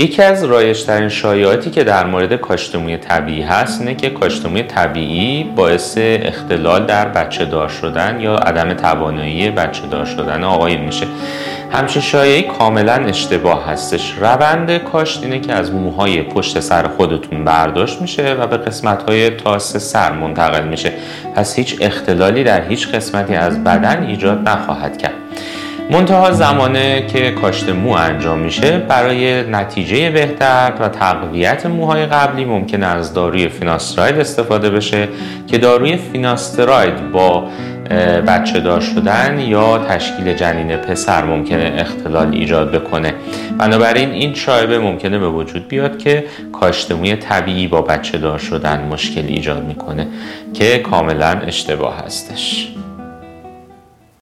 یکی از رایشترین شایعاتی که در مورد کاشت موی طبیعی هست اینه که کاشت موی طبیعی باعث اختلال در بچه دار شدن یا عدم توانایی بچه دار شدن آقایون میشه. همچین شایعی کاملا اشتباه هستش. روند کاشت اینه که از موهای پشت سر خودتون برداشت میشه و به قسمت های تاس سر منتقل میشه. پس هیچ اختلالی در هیچ قسمتی از بدن ایجاد نخواهد کرد. منتها زمانه که کاشت مو انجام میشه برای نتیجه بهتر و تقویت موهای قبلی ممکن از داروی فیناستراید استفاده بشه که داروی فیناستراید با بچه دار شدن یا تشکیل جنین پسر ممکنه اختلال ایجاد بکنه. بنابراین این شایبه ممکنه به وجود بیاد که کاشت موی طبیعی با بچه دار شدن مشکل ایجاد می‌کنه که کاملا اشتباه هستش.